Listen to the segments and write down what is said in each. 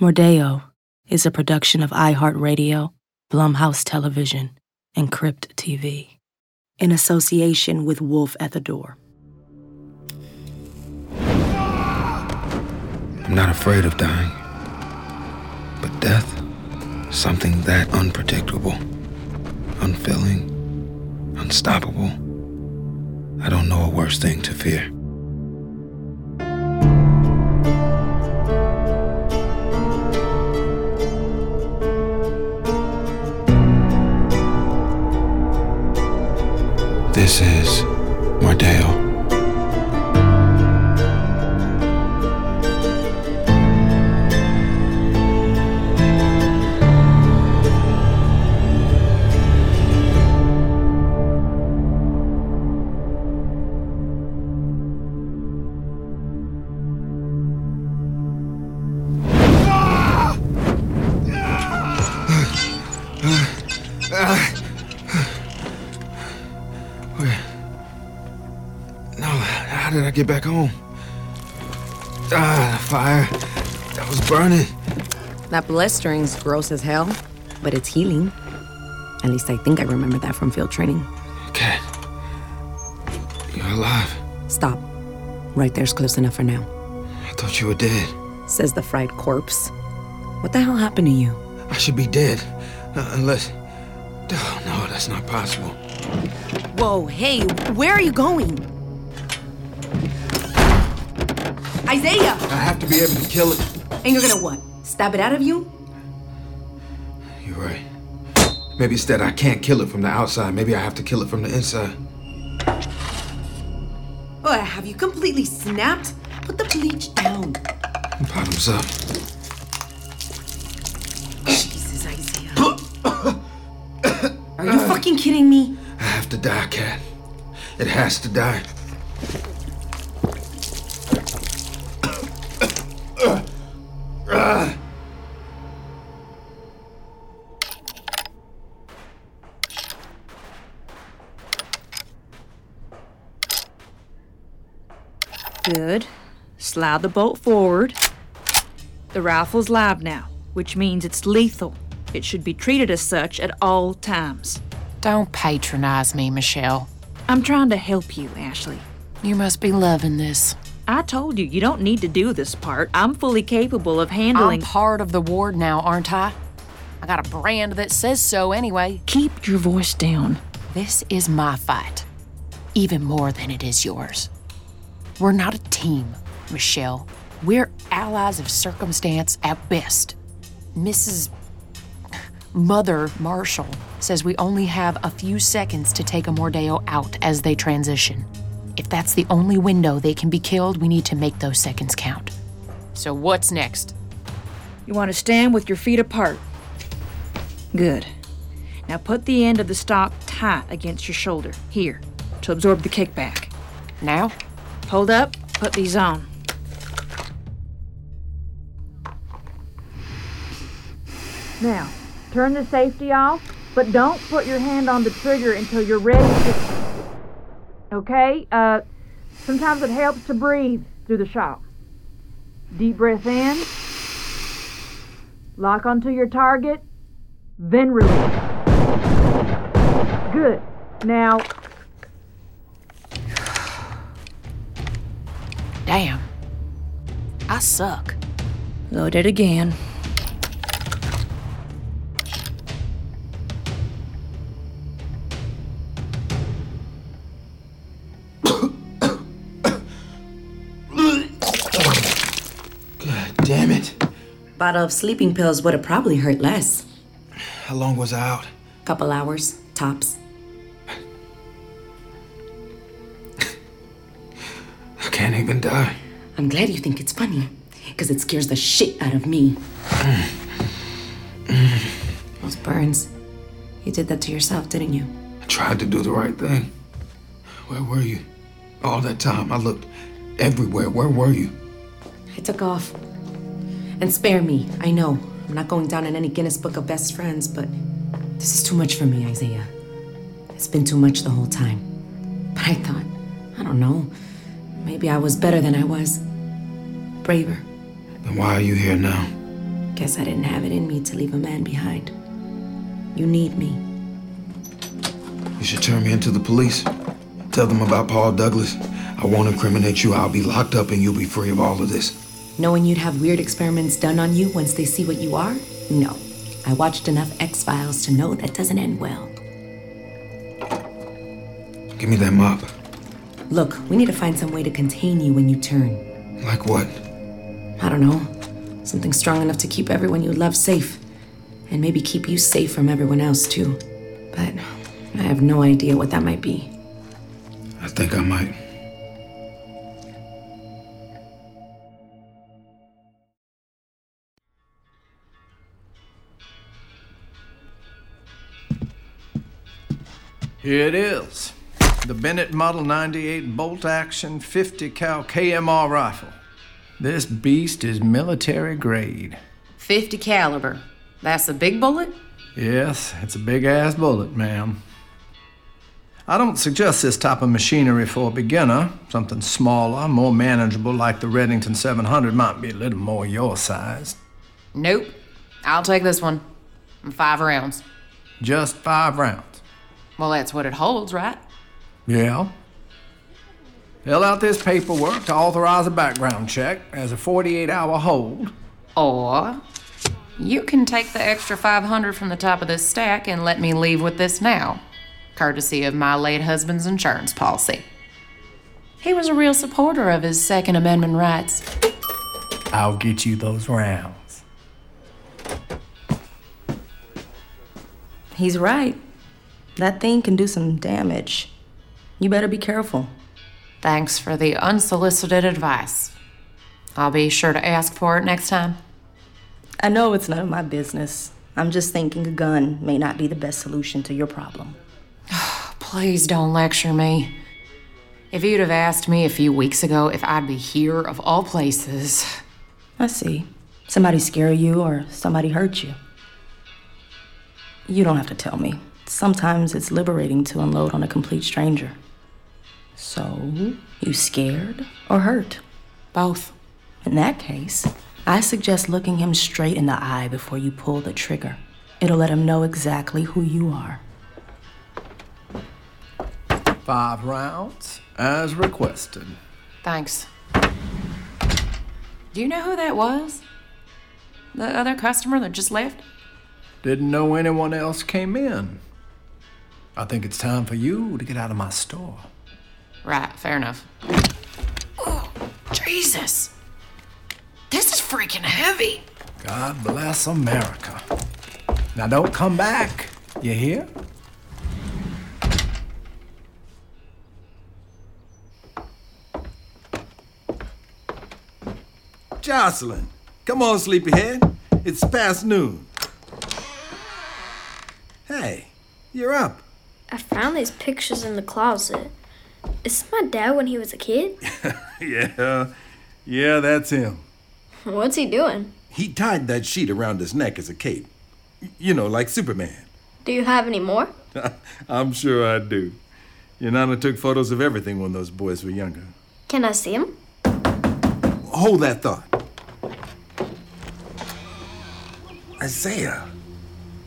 Mordeo is a production of iHeartRadio, Blumhouse Television, and Crypt TV, in association with Wolf at the Door. I'm not afraid of dying. But death, something that unpredictable, unfilling, unstoppable. I don't know a worse thing to fear. Get back home? Ah, the fire. That was burning. That blistering's gross as hell, but it's healing. At least I think I remember that from field training. Cat. You're alive. Stop. Right there's close enough for now. I thought you were dead. Says the fried corpse. What the hell happened to you? I should be dead. Uh, unless. Oh, no, that's not possible. Whoa, hey, where are you going? Isaiah! I have to be able to kill it. And you're gonna what? Stab it out of you? You're right. Maybe instead I can't kill it from the outside. Maybe I have to kill it from the inside. Oh, have you completely snapped? Put the bleach down. Bottoms up. Jesus, Isaiah. Are you fucking kidding me? I have to die, Cat. It has to die. Slide the bolt forward. The rifle's live now, which means it's lethal. It should be treated as such at all times. Don't patronize me, Michelle. I'm trying to help you, Ashley. You must be loving this. I told you, you don't need to do this part. I'm fully capable of handling. I'm part of the ward now, aren't I? I got a brand that says so anyway. Keep your voice down. This is my fight, even more than it is yours. We're not a team, Michelle. We're allies of circumstance at best. Mrs. Mother Marshall says we only have a few seconds to take a Mordeo out as they transition. If that's the only window they can be killed, we need to make those seconds count. So, what's next? You want to stand with your feet apart. Good. Now put the end of the stock tight against your shoulder, here, to absorb the kickback. Now? Hold up, put these on. Now, turn the safety off, but don't put your hand on the trigger until you're ready to. Okay? Uh, sometimes it helps to breathe through the shock. Deep breath in. Lock onto your target, then release. Good. Now, Damn. I suck. load it again. Damn it. Bottle of sleeping pills would have probably hurt less. How long was I out? Couple hours, tops. I can't even die. I'm glad you think it's funny, because it scares the shit out of me. Those burns. You did that to yourself, didn't you? I tried to do the right thing. Where were you? All that time, I looked everywhere. Where were you? I took off. And spare me, I know. I'm not going down in any Guinness Book of Best Friends, but this is too much for me, Isaiah. It's been too much the whole time. But I thought, I don't know, maybe I was better than I was. Braver. Then why are you here now? Guess I didn't have it in me to leave a man behind. You need me. You should turn me into the police. Tell them about Paul Douglas. I won't incriminate you. I'll be locked up and you'll be free of all of this. Knowing you'd have weird experiments done on you once they see what you are? No. I watched enough X Files to know that doesn't end well. Give me that mop. Look, we need to find some way to contain you when you turn. Like what? I don't know. Something strong enough to keep everyone you love safe. And maybe keep you safe from everyone else, too. But I have no idea what that might be. I think I might. Here it is. The Barrett Model 98 bolt action 50 cal KMR rifle. This beast is military grade. 50 caliber. That's a big bullet? Yes, it's a big ass bullet, ma'am. I don't suggest this type of machinery for a beginner. Something smaller, more manageable, like the Remington 700, might be a little more your size. Nope. I'll take this one. Five rounds. Just five rounds. Well, that's what it holds, right? Yeah. Fill out this paperwork to authorize a background check as a 48 hour hold. Or you can take the extra 500 from the top of this stack and let me leave with this now, courtesy of my late husband's insurance policy. He was a real supporter of his Second Amendment rights. I'll get you those rounds. He's right. That thing can do some damage. You better be careful. Thanks for the unsolicited advice. I'll be sure to ask for it next time. I know it's none of my business. I'm just thinking a gun may not be the best solution to your problem. Please don't lecture me. If you'd have asked me a few weeks ago if I'd be here of all places. I see. Somebody scare you or somebody hurt you. You don't have to tell me. Sometimes it's liberating to unload on a complete stranger. So, you scared or hurt? Both. In that case, I suggest looking him straight in the eye before you pull the trigger. It'll let him know exactly who you are. Five rounds, as requested. Thanks. Do you know who that was? The other customer that just left? Didn't know anyone else came in. I think it's time for you to get out of my store. Right, fair enough. Oh, Jesus! This is freaking heavy. God bless America. Now don't come back. You hear? Jocelyn, come on, sleepyhead. It's past noon. Hey, you're up. I found these pictures in the closet. Is this my dad when he was a kid? yeah, yeah, that's him. What's he doing? He tied that sheet around his neck as a cape. You know, like Superman. Do you have any more? I'm sure I do. Your nana took photos of everything when those boys were younger. Can I see him? Hold that thought. Isaiah,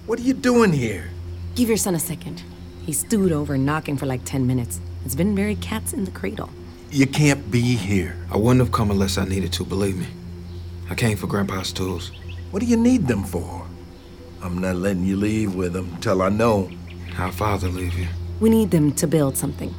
what are you doing here? Give your son a second. He stewed over knocking for like 10 minutes. It's been very cats in the cradle. You can't be here. I wouldn't have come unless I needed to, believe me. I came for Grandpa's tools. What do you need them for? I'm not letting you leave with them till I know. How father leave you? We need them to build something.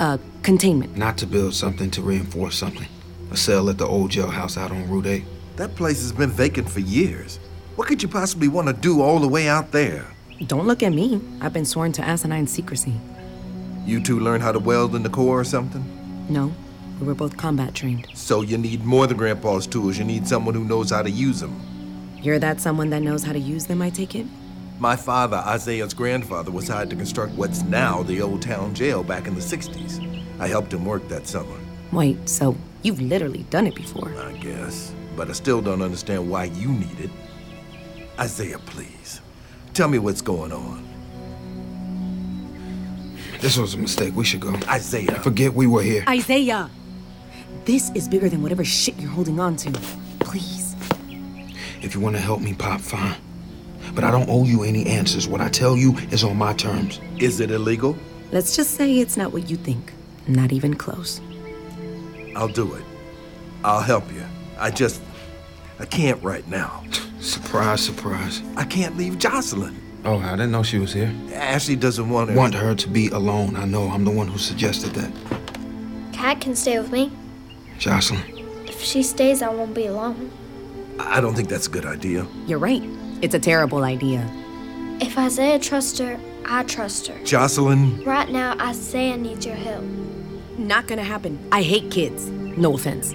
Uh, containment. Not to build something, to reinforce something. A cell at the old jailhouse out on Route 8. That place has been vacant for years. What could you possibly want to do all the way out there? Don't look at me. I've been sworn to asinine secrecy. You two learn how to weld in the Corps or something? No, we were both combat trained. So you need more than Grandpa's tools. You need someone who knows how to use them. You're that someone that knows how to use them, I take it? My father, Isaiah's grandfather, was hired to construct what's now the old town jail back in the 60s. I helped him work that summer, Wait, so you've literally done it before? I guess. But I still don't understand why you need it. Isaiah, please. Tell me what's going on. This was a mistake. We should go. Isaiah. Forget we were here. Isaiah! This is bigger than whatever shit you're holding on to. Please. If you want to help me, Pop, fine. But I don't owe you any answers. What I tell you is on my terms. Is it illegal? Let's just say it's not what you think. Not even close. I'll do it. I'll help you. I just. I can't right now. Surprise, surprise. I can't leave Jocelyn. Oh, I didn't know she was here. Ashley doesn't want her. Want her to be alone. I know. I'm the one who suggested that. Cat can stay with me. Jocelyn. If she stays, I won't be alone. I don't think that's a good idea. You're right. It's a terrible idea. If Isaiah trusts her, I trust her. Jocelyn, Right now, Isaiah needs your help. Not gonna happen. I hate kids. No offense.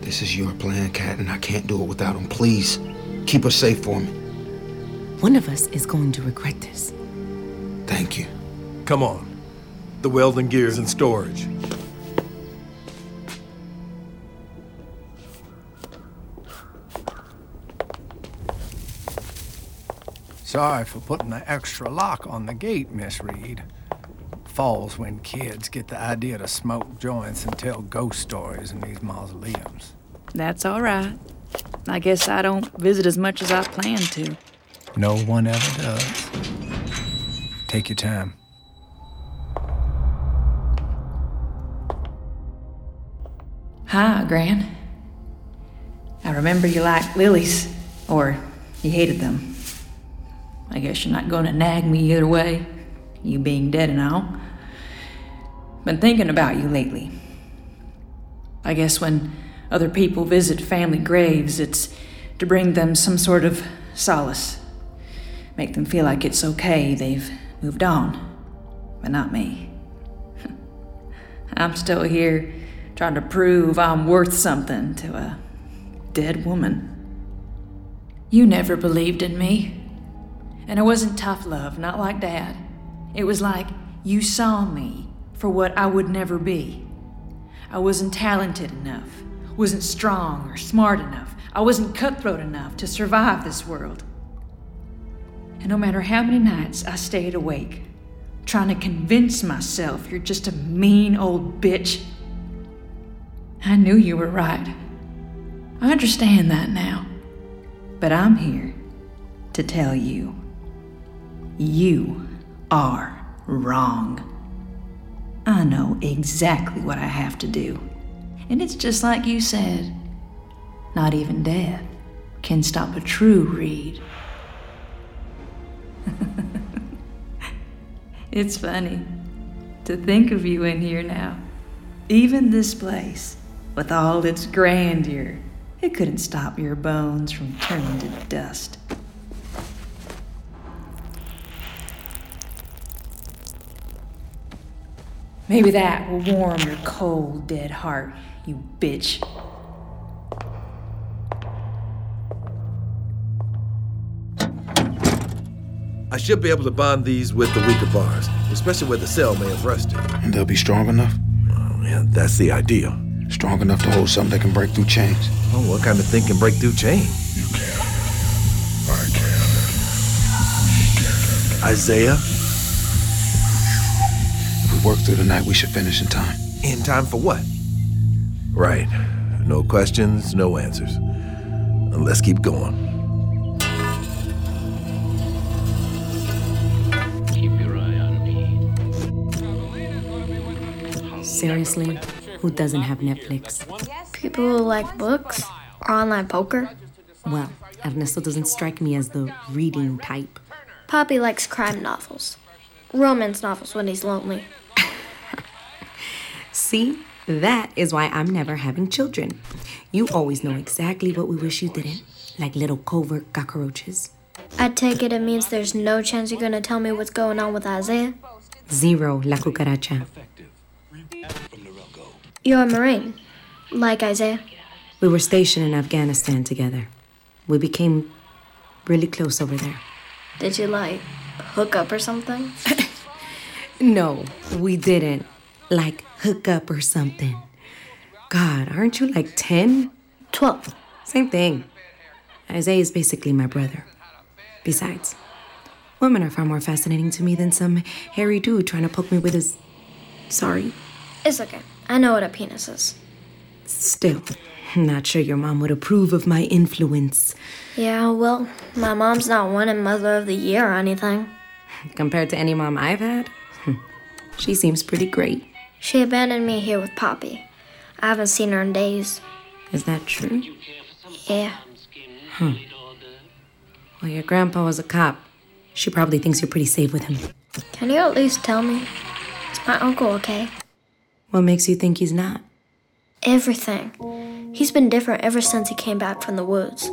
This is your plan, Cat, and I can't do it without him. Please, keep her safe for me. One of us is going to regret this. Thank you. come on. The welding gear's in storage. Sorry for putting the extra lock on the gate, Miss Reed. Falls when kids get the idea to smoke joints and tell ghost stories in these mausoleums. That's all right. I guess I don't visit as much as I plan to. No one ever does. Take your time. Hi, Gran. I remember you liked lilies, or you hated them. I guess you're not going to nag me either way, you being dead and all. Been thinking about you lately. I guess when other people visit family graves, it's to bring them some sort of solace. Make them feel like it's okay, they've moved on. But not me. I'm still here trying to prove I'm worth something to a dead woman. You never believed in me. And it wasn't tough love, not like Dad. It was like you saw me for what I would never be. I wasn't talented enough, wasn't strong or smart enough. I wasn't cutthroat enough to survive this world. And no matter how many nights I stayed awake, trying to convince myself you're just a mean old bitch, I knew you were right. I understand that now. But I'm here to tell you you are wrong. I know exactly what I have to do. And it's just like you said not even death can stop a true Reed. it's funny to think of you in here now. Even this place, with all its grandeur, it couldn't stop your bones from turning to dust. Maybe that will warm your cold, dead heart, you bitch. I should be able to bond these with the weaker bars, especially where the cell may have rusted. And they'll be strong enough? Oh, yeah, that's the idea. Strong enough to hold something that can break through chains. Oh, what kind of thing can break through chain? You can. I can. Isaiah? If we work through the night, we should finish in time. In time for what? Right. No questions, no answers. Let's keep going. Keep your eye on me. Seriously? Who doesn't have Netflix? People who like books or online poker. Well, Ernesto doesn't strike me as the reading type. Poppy likes crime novels, romance novels when he's lonely. See? That is why I'm never having children. You always know exactly what we wish you didn't, like little covert cockroaches. I take it it means there's no chance you're gonna tell me what's going on with Isaiah. Zero, la cucaracha. You're a Marine, like Isaiah. We were stationed in Afghanistan together. We became really close over there. Did you like hook up or something? No, we didn't. Like hook up or something. God, aren't you like 10? Twelve. Same thing. Isaiah is basically my brother. Besides, women are far more fascinating to me than some hairy dude trying to poke me with his. Sorry. It's okay. I know what a penis is. Still, I'm not sure your mom would approve of my influence. Yeah, well, my mom's not one winning Mother of the Year or anything. Compared to any mom I've had, she seems pretty great. She abandoned me here with Poppy. I haven't seen her in days. Is that true? Yeah. Hmm. Well, your grandpa was a cop. She probably thinks you're pretty safe with him. Can you at least tell me? Is my uncle okay? What makes you think he's not? Everything. He's been different ever since he came back from the woods.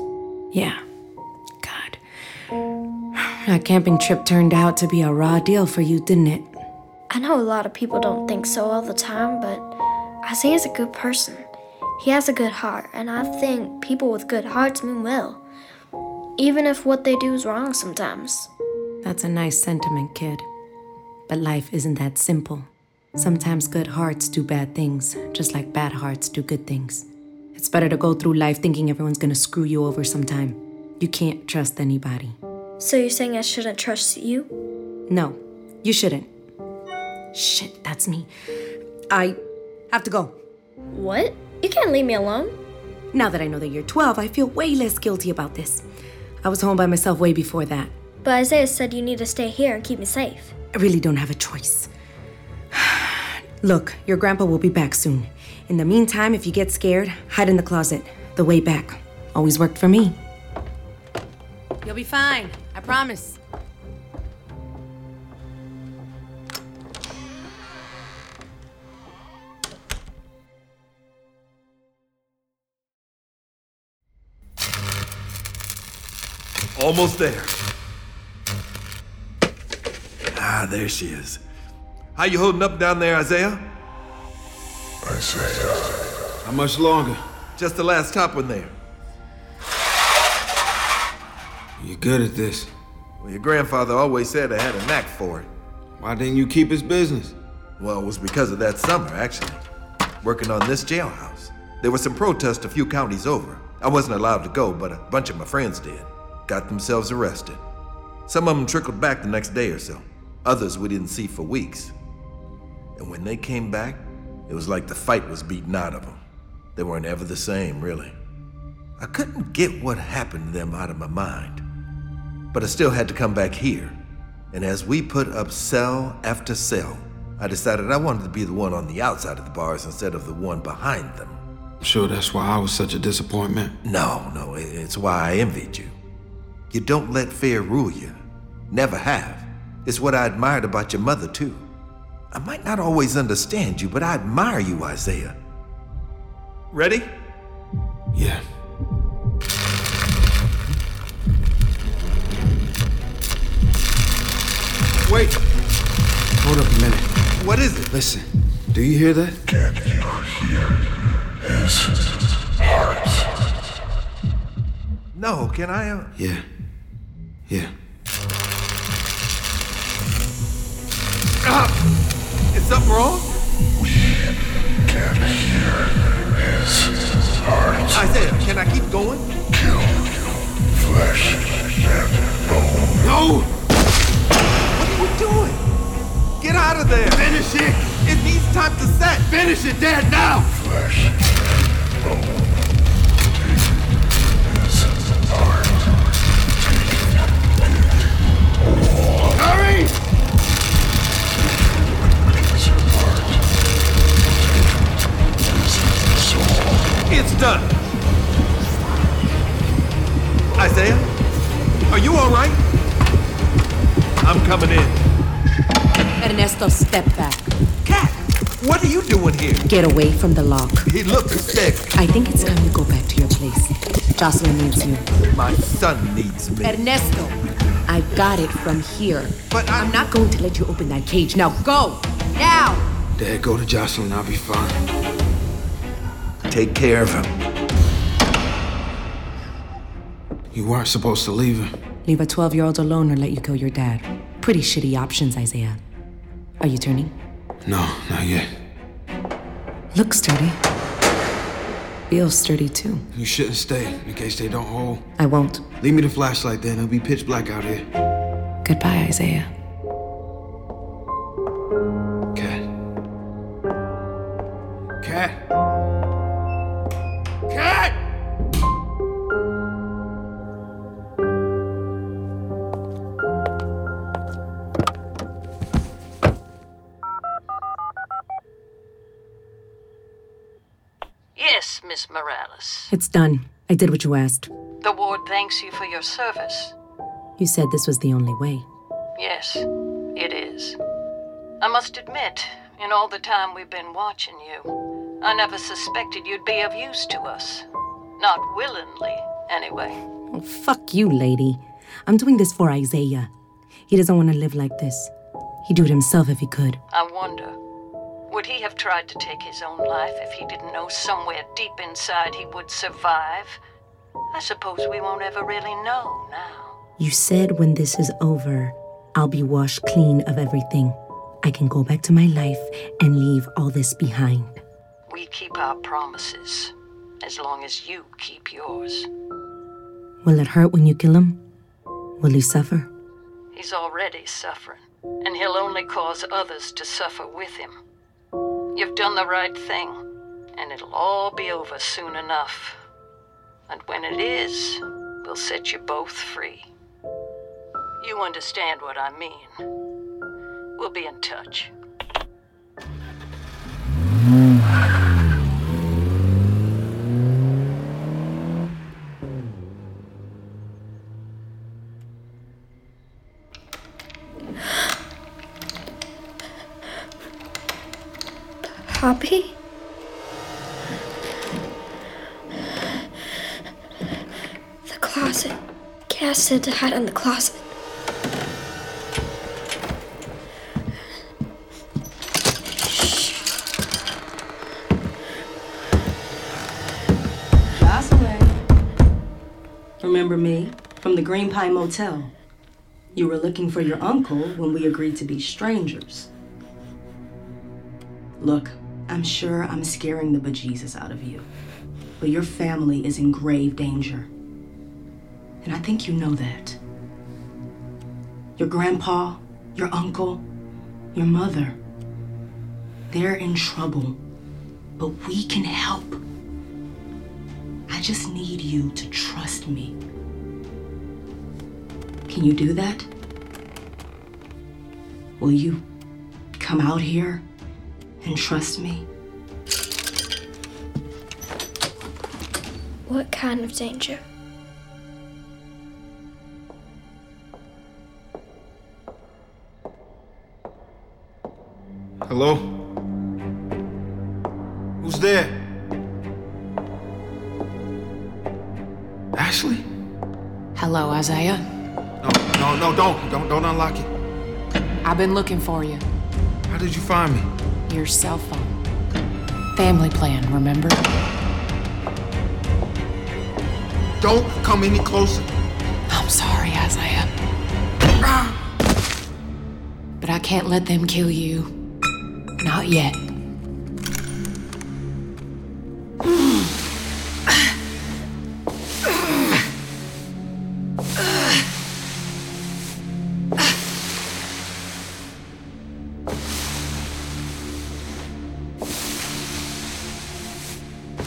Yeah. God. That camping trip turned out to be a raw deal for you, didn't it? I know a lot of people don't think so all the time, but Isaiah's a good person. He has a good heart, and I think people with good hearts mean well. Even if what they do is wrong sometimes. That's a nice sentiment, kid. But life isn't that simple. Sometimes good hearts do bad things, just like bad hearts do good things. It's better to go through life thinking everyone's gonna screw you over sometime. You can't trust anybody. So you're saying I shouldn't trust you? No, you shouldn't. Shit, that's me. I have to go. What? You can't leave me alone. Now that I know that you're 12, I feel way less guilty about this. I was home by myself way before that. But Isaiah said you need to stay here and keep me safe. I really don't have a choice. Look, your grandpa will be back soon. In the meantime, if you get scared, hide in the closet. The way back. Always worked for me. You'll be fine. I promise. Almost there. Ah, there she is. How you holding up down there, Isaiah? Isaiah. How much longer? Just the last top one there. You're good at this. Well, your grandfather always said I had a knack for it. Why didn't you keep his business? Well, it was because of that summer, actually. Working on this jailhouse. There was some protest a few counties over. I wasn't allowed to go, but a bunch of my friends did. Got themselves arrested. Some of them trickled back the next day or so. Others we didn't see for weeks. And when they came back, it was like the fight was beaten out of them. They weren't ever the same, really. I couldn't get what happened to them out of my mind. But I still had to come back here. And as we put up cell after cell, I decided I wanted to be the one on the outside of the bars instead of the one behind them. I'm sure that's why I was such a disappointment. No, no, it's why I envied you. You don't let fear rule you. Never have. It's what I admired about your mother, too. I might not always understand you, but I admire you, Isaiah. Ready? Yeah. Wait, Hold up a minute. what is it? Listen. Do you hear that? Can you hear his heart? No, can I? Uh... Yeah. Yeah. Ah! Is something wrong? Can hear his heart. Isaiah, can I keep going? Kill. Flesh and bone. No! What are you doing? Get out of there! Finish it! It needs time to set! Finish it, Dad, now! Flesh done! Isaiah? Are you alright? I'm coming in. Ernesto, step back. Cat! What are you doing here? Get away from the lock. He looks sick. I think it's time you go back to your place. Jocelyn needs you. My son needs me. Ernesto, I got it from here. But I- I'm not going to let you open that cage. Now go! Now! Dad, go to Jocelyn. I'll be fine. Take care of him. You weren't supposed to leave him. Leave a 12 year old alone or let you kill your dad. Pretty shitty options, Isaiah. Are you turning? No, not yet. Look sturdy. Feel sturdy too. You shouldn't stay in case they don't hold. I won't. Leave me the flashlight then. It'll be pitch black out here. Goodbye, Isaiah. It's done. I did what you asked. The ward thanks you for your service. You said this was the only way. Yes, it is. I must admit, in all the time we've been watching you, I never suspected you'd be of use to us. Not willingly, anyway. Oh, fuck you, lady. I'm doing this for Isaiah. He doesn't want to live like this. He'd do it himself if he could. I wonder, would he have tried to take his own life if he didn't know somewhere deep inside he would survive? I suppose we won't ever really know now. You said when this is over, I'll be washed clean of everything. I can go back to my life and leave all this behind. We keep our promises, as long as you keep yours. Will it hurt when you kill him? Will he suffer? He's already suffering, and he'll only cause others to suffer with him. You've done the right thing, and it'll all be over soon enough. And when it is, we'll set you both free. You understand what I mean. We'll be in touch. Poppy? The closet. To hide in the closet. Remember me from the Green Pine Motel? You were looking for your uncle when we agreed to be strangers. Look, I'm sure I'm scaring the bejesus out of you, but your family is in grave danger. And I think you know that. Your grandpa, your uncle, your mother, they're in trouble, but we can help. I just need you to trust me. Can you do that? Will you come out here and trust me? What kind of danger? Hello? Who's there? Ashley? Hello, Isaiah. No, no, no, don't. Don't don't unlock it. I've been looking for you. How did you find me? Your cell phone. Family plan, remember? Don't come any closer. I'm sorry, Isaiah. Ah! But I can't let them kill you. Not yet.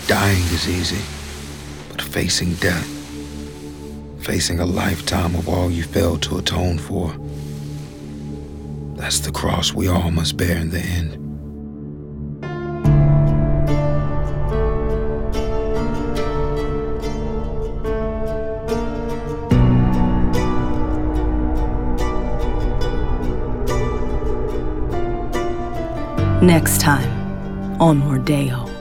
Dying is easy, but facing death, facing a lifetime of all you failed to atone for, that's the cross we all must bear in the end. Next time on Mordeo.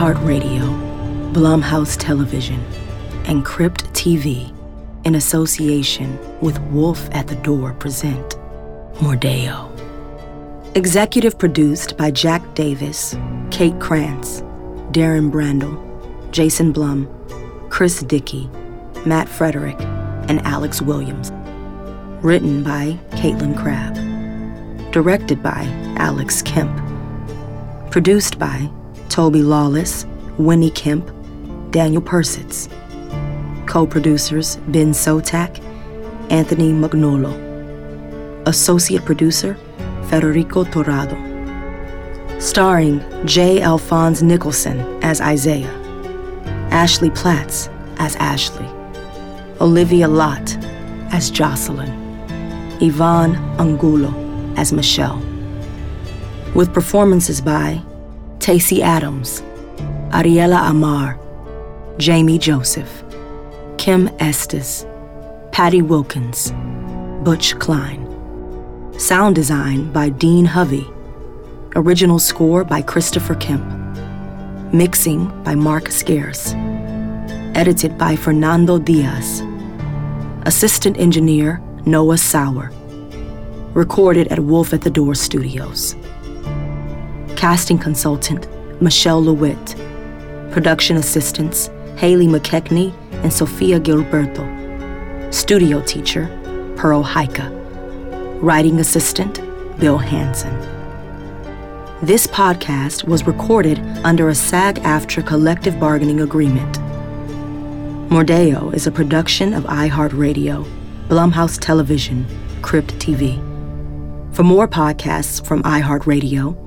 iHeartRadio, Blumhouse Television, and Crypt TV, in association with Wolf at the Door, present Mordeo. Executive produced by Jack Davis, Kate Krantz, Darren Brandl, Jason Blum, Chris Dickey, Matt Frederick, and Alex Williams. Written by Caitlin Crabb. Directed by Alex Kemp. Produced by Toby Lawless, Winnie Kemp, Daniel Persitz. Co producers Ben Sotak, Anthony Magnolo. Associate producer Federico Torrado. Starring J. Alphonse Nicholson as Isaiah, Ashley Platts as Ashley, Olivia Lott as Jocelyn, Yvonne Angulo as Michelle. With performances by Tacey Adams, Ariela Amar, Jamie Joseph, Kim Estes, Patty Wilkins, Butch Klein. Sound design by Dean Hovey. Original score by Christopher Kemp. Mixing by Mark Scarce. Edited by Fernando Diaz. Assistant engineer Noah Sauer. Recorded at Wolf at the Door Studios. Casting consultant Michelle LeWitt. Production assistants Haley McKechnie and Sofia Gilberto. Studio teacher Pearl Heika. Writing assistant Bill Hansen. This podcast was recorded under a SAG AFTRA collective bargaining agreement. Mordeo is a production of iHeartRadio, Blumhouse Television, Crypt TV. For more podcasts from iHeartRadio,